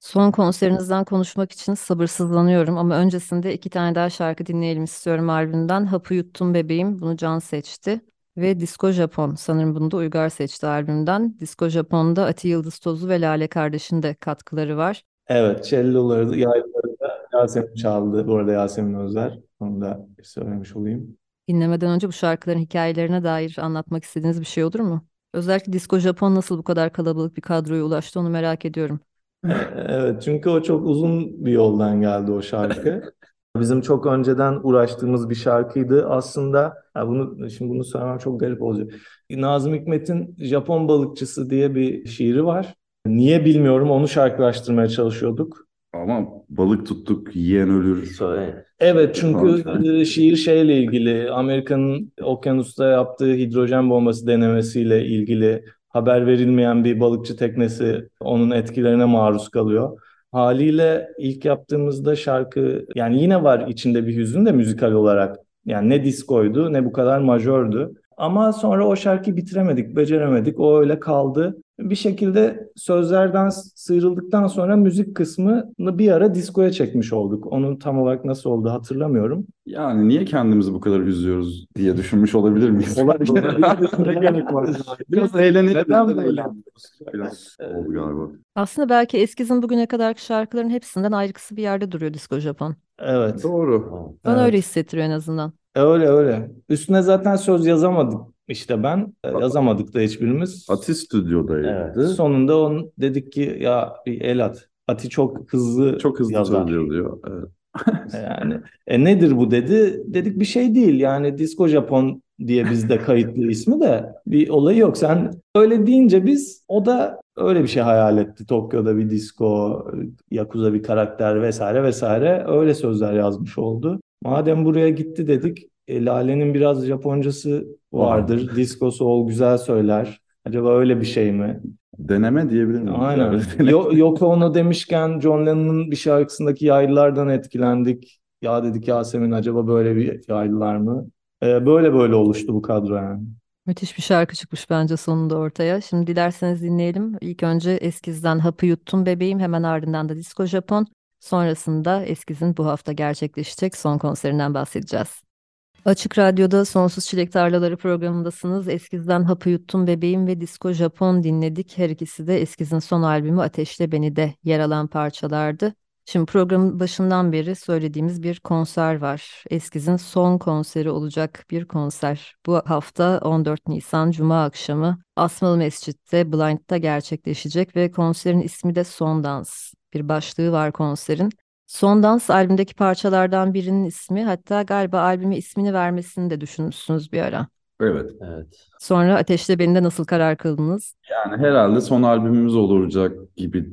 [SPEAKER 2] Son konserinizden konuşmak için sabırsızlanıyorum ama öncesinde iki tane daha şarkı dinleyelim istiyorum albümden. Hapı Yuttum Bebeğim, bunu Can seçti. Ve Disco Japon, sanırım bunu da Uygar seçti albümden. Disco Japon'da Ati Yıldız Tozu ve Lale Kardeş'in de katkıları var.
[SPEAKER 3] Evet, celloları, yayları da Yasemin çaldı. Bu arada Yasemin Özer, onu da söylemiş olayım.
[SPEAKER 2] Dinlemeden önce bu şarkıların hikayelerine dair anlatmak istediğiniz bir şey olur mu? Özellikle Disco Japon nasıl bu kadar kalabalık bir kadroya ulaştı onu merak ediyorum.
[SPEAKER 3] Evet çünkü o çok uzun bir yoldan geldi o şarkı. Bizim çok önceden uğraştığımız bir şarkıydı. Aslında ya bunu şimdi bunu söylemem çok garip olacak. Nazım Hikmet'in Japon Balıkçısı diye bir şiiri var. Niye bilmiyorum onu şarkılaştırmaya çalışıyorduk.
[SPEAKER 4] Ama balık tuttuk yiyen ölür.
[SPEAKER 6] Söyle.
[SPEAKER 3] Evet çünkü e, şiir şeyle ilgili Amerika'nın okyanusta yaptığı hidrojen bombası denemesiyle ilgili haber verilmeyen bir balıkçı teknesi onun etkilerine maruz kalıyor. Haliyle ilk yaptığımızda şarkı yani yine var içinde bir hüzün de müzikal olarak. Yani ne diskoydu ne bu kadar majördü. Ama sonra o şarkıyı bitiremedik, beceremedik. O öyle kaldı. Bir şekilde sözlerden sıyrıldıktan sonra müzik kısmını bir ara diskoya çekmiş olduk. Onun tam olarak nasıl oldu hatırlamıyorum.
[SPEAKER 4] Yani niye kendimizi bu kadar üzüyoruz diye düşünmüş olabilir miyiz?
[SPEAKER 3] Olabilir.
[SPEAKER 4] Biraz eğlenelim. Neden böyle oldu galiba.
[SPEAKER 2] Aslında belki Eskiz'in bugüne kadarki şarkıların hepsinden ayrıksı bir yerde duruyor Disco Japon.
[SPEAKER 3] Evet.
[SPEAKER 4] Doğru.
[SPEAKER 2] Bana
[SPEAKER 3] Evet.
[SPEAKER 2] öyle hissettiriyor en azından.
[SPEAKER 3] Öyle öyle. Üstüne zaten söz yazamadık işte ben. E, Yazamadık da hiçbirimiz.
[SPEAKER 4] Ati stüdyodaydı.
[SPEAKER 6] Evet.
[SPEAKER 3] Sonunda on dedik ki ya bir el at. Ati çok hızlı
[SPEAKER 4] Çok hızlı
[SPEAKER 3] yazar.
[SPEAKER 4] söylüyor diyor. Evet.
[SPEAKER 3] Yani e, nedir bu dedi. Dedik bir şey değil. Yani Disco Japon diye bizde kayıtlı ismi de bir olayı yok. Sen öyle deyince biz o da öyle bir şey hayal etti. Tokyo'da bir disco, Yakuza bir karakter vesaire vesaire öyle sözler yazmış oldu. Madem buraya gitti dedik. E, Lale'nin biraz Japoncası vardır. Disco soul güzel söyler. Acaba öyle bir şey mi?
[SPEAKER 4] Deneme diyebilir miyim?
[SPEAKER 3] Aynen. Yo- Yoko Ono demişken John Lennon'ın bir şarkısındaki yaylılardan etkilendik. Ya dedik Yasemin acaba böyle bir yaylılar mı? Ee, böyle böyle oluştu bu kadro yani.
[SPEAKER 2] Müthiş bir şarkı çıkmış bence sonunda ortaya. Şimdi dilerseniz dinleyelim. İlk önce Eskiz'den Hapı Yuttum Bebeğim, hemen ardından da Disco Japon. Sonrasında Eskiz'in bu hafta gerçekleşecek son konserinden bahsedeceğiz. Açık Radyo'da Sonsuz Çilek Tarlaları programındasınız. Eskiz'den Hapı Yuttum Bebeğim ve Disco Japon dinledik. Her ikisi de Eskiz'in son albümü Ateşle Beni de yer alan parçalardı. Şimdi programın başından beri söylediğimiz bir konser var. Eskiz'in son konseri olacak bir konser. Bu hafta 14 Nisan Cuma akşamı Asmalı Mescid'de Blind'da gerçekleşecek ve konserin ismi de Son Dans. Bir başlığı var konserin. Son Dans albümdeki parçalardan birinin ismi hatta galiba albüme ismini vermesini de düşünmüşsünüz bir ara.
[SPEAKER 4] Evet.
[SPEAKER 6] Evet.
[SPEAKER 2] Sonra Ateşle Beni de nasıl karar kıldınız?
[SPEAKER 4] Yani herhalde son albümümüz olacak gibi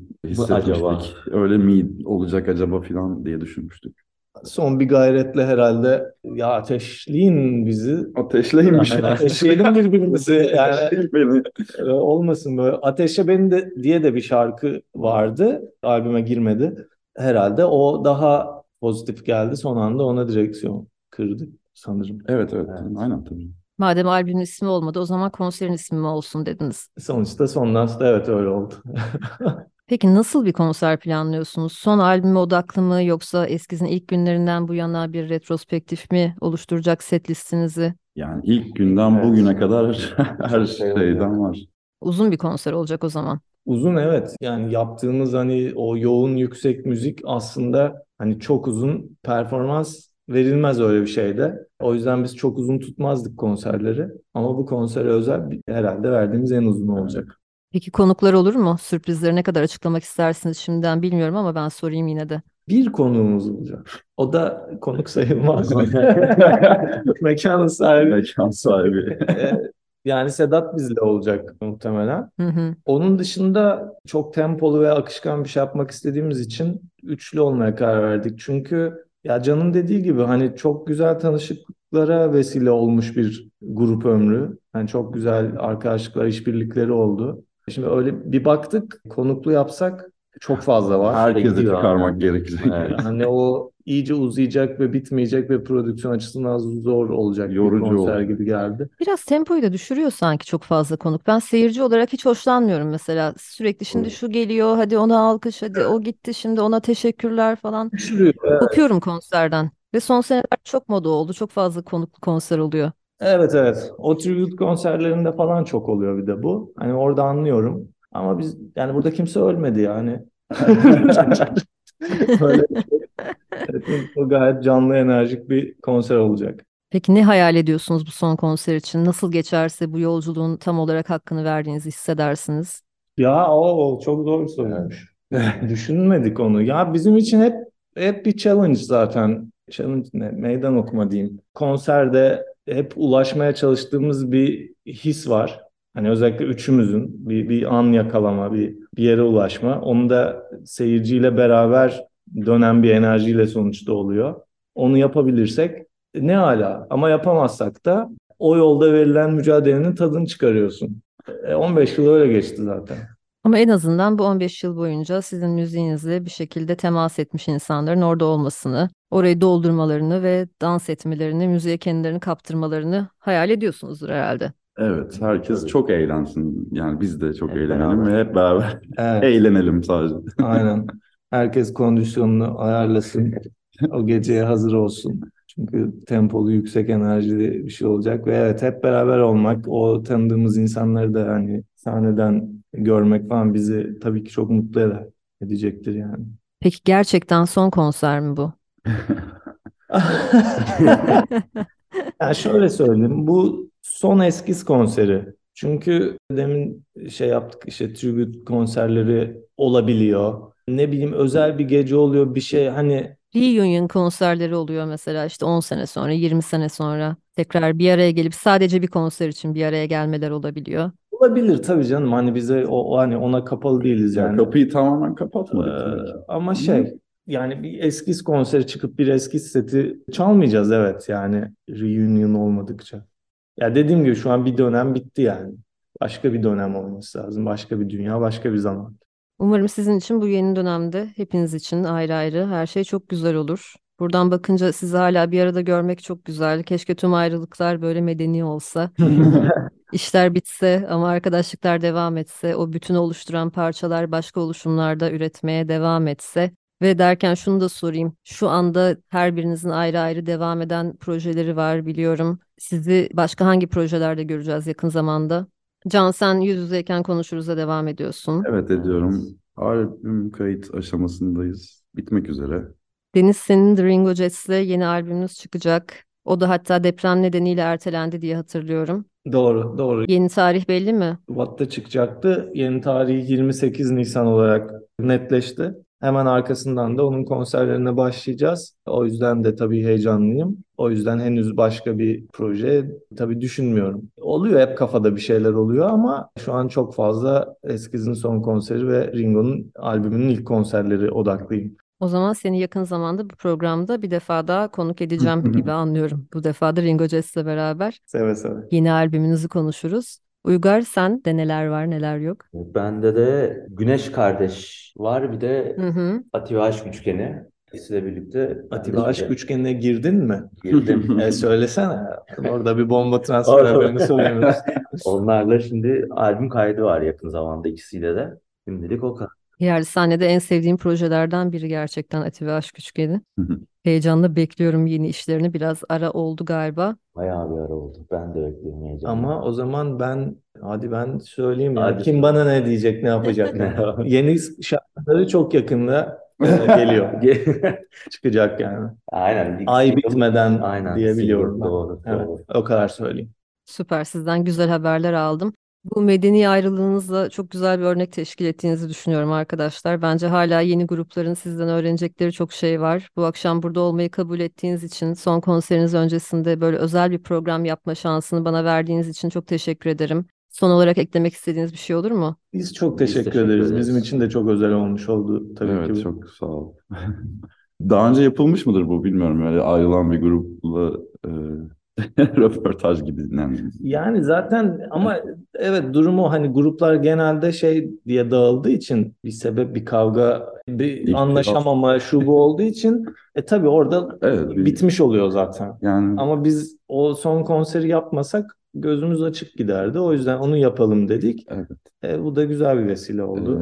[SPEAKER 6] acaba?
[SPEAKER 4] hissetmiştik. Öyle mi olacak acaba falan diye düşünmüştük.
[SPEAKER 3] Son bir gayretle herhalde ya ateşleyin bizi.
[SPEAKER 4] Ateşleyin bir şeyler.
[SPEAKER 3] Ateşleyelim birbirimizi. Yani
[SPEAKER 4] Ateşleyin beni.
[SPEAKER 3] e, olmasın böyle. Ateşe Beni de diye de bir şarkı vardı. Albüme girmedi. Herhalde o daha pozitif geldi. Son anda ona direksiyon kırdı sanırım.
[SPEAKER 4] Evet evet.
[SPEAKER 6] Evet.
[SPEAKER 4] Aynen tabii.
[SPEAKER 2] Madem albümün ismi olmadı o zaman konserin ismi mi olsun dediniz.
[SPEAKER 3] Sonuçta son da evet öyle oldu.
[SPEAKER 2] Peki nasıl bir konser planlıyorsunuz? Son albüme odaklı mı yoksa Eskiz'in ilk günlerinden bu yana bir retrospektif mi oluşturacak set listinizi?
[SPEAKER 4] Yani ilk günden
[SPEAKER 6] Evet.
[SPEAKER 4] bugüne kadar her
[SPEAKER 6] Şey
[SPEAKER 4] şeyden var.
[SPEAKER 2] Uzun bir konser olacak o zaman.
[SPEAKER 3] Uzun evet. Yani yaptığımız hani o yoğun yüksek müzik aslında hani çok uzun performans verilmez öyle bir şeyde. O yüzden biz çok uzun tutmazdık konserleri. Ama bu konsere özel herhalde verdiğimiz en uzun olacak.
[SPEAKER 2] Peki konuklar olur mu? Sürprizleri ne kadar açıklamak istersiniz şimdiden bilmiyorum ama ben sorayım yine de.
[SPEAKER 3] Bir konuğumuz olacak. O da konuk sayılmaz. Mekanın sahibi.
[SPEAKER 4] Mekan sahibi.
[SPEAKER 3] Ee, Yani Sedat bizle olacak muhtemelen.
[SPEAKER 2] Hı hı.
[SPEAKER 3] Onun dışında çok tempolu ve akışkan bir şey yapmak istediğimiz için üçlü olmaya karar verdik. Çünkü ya Can'ın dediği gibi hani çok güzel tanışıklıklar arkadaşlıklara vesile olmuş bir grup ömrü. Yani çok güzel arkadaşlıklar, işbirlikleri oldu. Şimdi öyle bir baktık, konuklu yapsak çok fazla var.
[SPEAKER 4] Herkese çıkarmak
[SPEAKER 6] aynen.
[SPEAKER 4] gerekecek.
[SPEAKER 6] Evet.
[SPEAKER 3] Yani o iyice uzayacak ve bitmeyecek ve prodüksiyon açısından zor olacak bir
[SPEAKER 4] Yorucu
[SPEAKER 3] konser
[SPEAKER 4] olur.
[SPEAKER 3] gibi geldi.
[SPEAKER 2] Biraz tempoyu da düşürüyor sanki çok fazla konuk. Ben seyirci olarak hiç hoşlanmıyorum mesela. Sürekli şimdi şu geliyor, hadi ona alkış, hadi o gitti, şimdi ona teşekkürler falan.
[SPEAKER 3] Düşürüyor. Evet.
[SPEAKER 2] Kopuyorum konserden. Ve son seneler çok moda oldu. Çok fazla konuklu konser oluyor.
[SPEAKER 3] Evet evet. O tribute konserlerinde falan çok oluyor bir de bu. Hani orada anlıyorum. Ama biz yani burada kimse ölmedi yani. Böyle şey. O gayet canlı enerjik bir konser olacak.
[SPEAKER 2] Peki ne hayal ediyorsunuz bu son konser için? Nasıl geçerse bu yolculuğun tam olarak hakkını verdiğinizi hissedersiniz?
[SPEAKER 3] Ya o çok zor bir soruymuş. Düşünmedik onu. Ya bizim için hep hep bir challenge zaten. Challenge ne? Meydan okuma diyeyim. Konserde hep ulaşmaya çalıştığımız bir his var. Hani özellikle üçümüzün bir, bir an yakalama, bir, bir yere ulaşma. Onu da seyirciyle beraber dönen bir enerjiyle sonuçta oluyor. Onu yapabilirsek ne hala ama yapamazsak da o yolda verilen mücadelenin tadını çıkarıyorsun. E, 15 yıl öyle geçti zaten.
[SPEAKER 2] Ama en azından bu 15 yıl boyunca sizin müziğinizle bir şekilde temas etmiş insanların orada olmasını, orayı doldurmalarını ve dans etmelerini, müziğe kendilerini kaptırmalarını hayal ediyorsunuzdur herhalde.
[SPEAKER 4] Evet, herkes
[SPEAKER 6] Tabii.
[SPEAKER 4] çok eğlensin. Yani biz de çok
[SPEAKER 6] Hep
[SPEAKER 4] eğlenelim
[SPEAKER 6] beraber.
[SPEAKER 4] ve hep beraber
[SPEAKER 3] Evet.
[SPEAKER 4] eğlenelim sadece.
[SPEAKER 3] Aynen. Herkes kondisyonunu ayarlasın. O geceye hazır olsun. Çünkü tempolu, yüksek enerjili bir şey olacak. Ve evet hep beraber olmak, o tanıdığımız insanları da hani sahneden görmek falan bizi tabii ki çok mutlu eder. Edecektir yani.
[SPEAKER 2] Peki gerçekten son konser mi bu?
[SPEAKER 3] Yani şöyle söyleyeyim. Bu son eskiz konseri. Çünkü demin şey yaptık işte tribute konserleri olabiliyor. Ne bileyim özel bir gece oluyor bir şey hani
[SPEAKER 2] Reunion konserleri oluyor mesela işte 10 sene sonra, 20 sene sonra tekrar bir araya gelip sadece bir konser için bir araya gelmeler olabiliyor.
[SPEAKER 3] olabilir tabii canım. Hani bize o, o hani ona kapalı değiliz
[SPEAKER 4] Ya
[SPEAKER 3] yani.
[SPEAKER 4] kapıyı tamamen kapatmadık
[SPEAKER 3] Ee, ama şey yani bir eskiz konseri çıkıp bir eskiz seti çalmayacağız evet yani reunion olmadıkça. Ya dediğim gibi şu an bir dönem bitti yani. Başka bir dönem olması lazım. Başka bir dünya, başka bir zaman.
[SPEAKER 2] Umarım sizin için bu yeni dönemde hepiniz için ayrı ayrı her şey çok güzel olur. Buradan bakınca sizi hala bir arada görmek çok güzel. Keşke tüm ayrılıklar böyle medeni olsa. İşler bitse ama arkadaşlıklar devam etse, o bütünü oluşturan parçalar başka oluşumlarda üretmeye devam etse. Ve derken şunu da sorayım. Şu anda her birinizin ayrı ayrı devam eden projeleri var biliyorum. Sizi başka hangi projelerde göreceğiz yakın zamanda? Can sen yüz yüzeyken konuşuruz'a devam ediyorsun.
[SPEAKER 4] Evet ediyorum. Albüm kayıt aşamasındayız. Bitmek üzere.
[SPEAKER 2] Deniz senin The Ringo Jets'le yeni albümünüz çıkacak. O da hatta deprem nedeniyle ertelendi diye hatırlıyorum.
[SPEAKER 3] Doğru, doğru.
[SPEAKER 2] Yeni tarih belli mi?
[SPEAKER 3] Şubat'ta çıkacaktı. Yeni tarihi 28 Nisan olarak netleşti. Hemen arkasından da onun konserlerine başlayacağız. O yüzden de tabii heyecanlıyım. O yüzden henüz başka bir proje tabii düşünmüyorum. Oluyor hep kafada bir şeyler oluyor ama şu an çok fazla Eskiz'in son konseri ve Ringo'nun albümünün ilk konserleri odaklıyım.
[SPEAKER 2] O zaman seni yakın zamanda bu programda bir defa daha konuk edeceğim gibi anlıyorum. Bu defa da Ringo Jets'le beraber
[SPEAKER 3] Seve seve.
[SPEAKER 2] yeni albümünüzü konuşuruz. Uygar sen de neler var neler yok.
[SPEAKER 6] Bende de Güneş Kardeş var. Bir de
[SPEAKER 2] Hı hı.
[SPEAKER 6] Ati ve Aşk Üçgeni. İkisiyle birlikte
[SPEAKER 3] Atiba Aşk Üçgeni'ne girdin mi?
[SPEAKER 6] girdim.
[SPEAKER 3] E söylesene. Orada bir bomba transfer haberini söylemiyoruz.
[SPEAKER 6] Onlarla şimdi albüm kaydı var yakın zamanda ikisiyle de. Şimdilik o kadar.
[SPEAKER 2] Yerli sahnede en sevdiğim projelerden biri gerçekten Ati ve Aşk Üçgeni. Heyecanla bekliyorum yeni işlerini. Biraz ara oldu galiba.
[SPEAKER 6] Bayağı bir ara oldu. Ben de bekliyorum heyecanla.
[SPEAKER 3] Ama o zaman ben hadi ben söyleyeyim ya.
[SPEAKER 6] Hadi
[SPEAKER 3] Kim bana ne diyecek, ne yapacak? Yeni şarkıları çok yakında e, geliyor. Çıkacak yani.
[SPEAKER 6] Aynen.
[SPEAKER 3] Ay
[SPEAKER 6] Single-
[SPEAKER 3] bitmeden
[SPEAKER 6] Aynen.
[SPEAKER 3] diye biliyorum
[SPEAKER 6] single,
[SPEAKER 3] ben.
[SPEAKER 6] Doğru,
[SPEAKER 3] Evet,
[SPEAKER 6] doğru.
[SPEAKER 3] o kadar söyleyeyim.
[SPEAKER 2] Süper sizden güzel haberler aldım. Bu medeni ayrılığınızla çok güzel bir örnek teşkil ettiğinizi düşünüyorum arkadaşlar. Bence hala yeni grupların sizden öğrenecekleri çok şey var. Bu akşam burada olmayı kabul ettiğiniz için, son konseriniz öncesinde böyle özel bir program yapma şansını bana verdiğiniz için çok teşekkür ederim. Son olarak eklemek istediğiniz bir şey olur mu?
[SPEAKER 3] Biz çok
[SPEAKER 6] Biz
[SPEAKER 3] teşekkür
[SPEAKER 6] teşekkür
[SPEAKER 3] ederiz.
[SPEAKER 6] ederiz.
[SPEAKER 3] Bizim için de çok özel olmuş oldu tabii
[SPEAKER 4] Evet
[SPEAKER 3] ki bu.
[SPEAKER 4] çok sağ ol. Daha önce yapılmış mıdır bu bilmiyorum. Yani ayrılan bir grupla e, röportaj gibi dinlendim.
[SPEAKER 3] Yani zaten ama evet durumu hani gruplar genelde şey diye dağıldığı için bir sebep bir kavga bir
[SPEAKER 4] İhtilaf.
[SPEAKER 3] anlaşamama şu bu olduğu için e tabii orada
[SPEAKER 4] Evet, bir-
[SPEAKER 3] bitmiş oluyor zaten.
[SPEAKER 4] Yani
[SPEAKER 3] Ama biz o son konseri yapmasak gözümüz açık giderdi. O yüzden onu yapalım dedik.
[SPEAKER 4] Evet.
[SPEAKER 3] E, bu da güzel bir vesile oldu.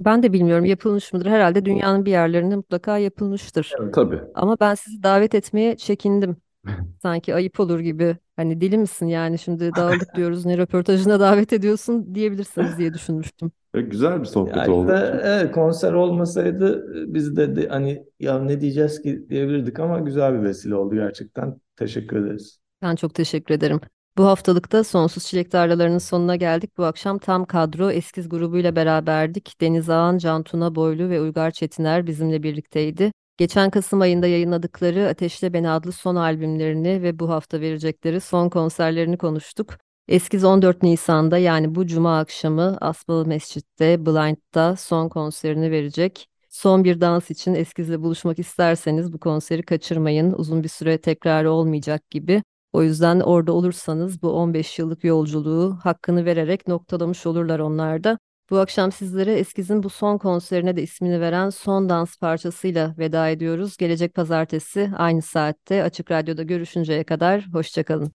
[SPEAKER 4] e,
[SPEAKER 2] Ben de bilmiyorum yapılmış mıdır? Herhalde dünyanın bir yerlerinde mutlaka yapılmıştır.
[SPEAKER 4] tabii.
[SPEAKER 2] Ama ben sizi davet etmeye çekindim. Sanki ayıp olur gibi. Hani deli misin yani şimdi dağıldık diyoruz ne röportajına davet ediyorsun diyebilirsiniz diye düşünmüştüm.
[SPEAKER 4] E, güzel bir sohbet
[SPEAKER 3] Ya
[SPEAKER 4] oldu.
[SPEAKER 3] işte evet, konser olmasaydı biz de, de hani ya ne diyeceğiz ki diyebilirdik ama güzel bir vesile oldu gerçekten. Teşekkür ederiz.
[SPEAKER 2] Ben çok teşekkür ederim. Bu haftalıkta Sonsuz Çilek Tarlalarının sonuna geldik. Bu akşam tam kadro Eskiz grubuyla beraberdik. Deniz Ağan, Can Tuna Boylu ve Uygar Çetiner bizimle birlikteydi. Geçen Kasım ayında yayınladıkları Ateşle Beni adlı son albümlerini ve bu hafta verecekleri son konserlerini konuştuk. Eskiz 14 Nisan'da yani bu cuma akşamı Asmalı Mescid'de Blind'da son konserini verecek. Son bir dans için Eskiz'le buluşmak isterseniz bu konseri kaçırmayın. Uzun bir süre tekrarı olmayacak gibi. O yüzden orada olursanız bu 15 yıllık yolculuğu hakkını vererek noktalamış olurlar onlar da. Bu akşam sizlere Eskiz'in bu son konserine de ismini veren son dans parçasıyla veda ediyoruz. Gelecek pazartesi aynı saatte Açık Radyo'da görüşünceye kadar hoşçakalın.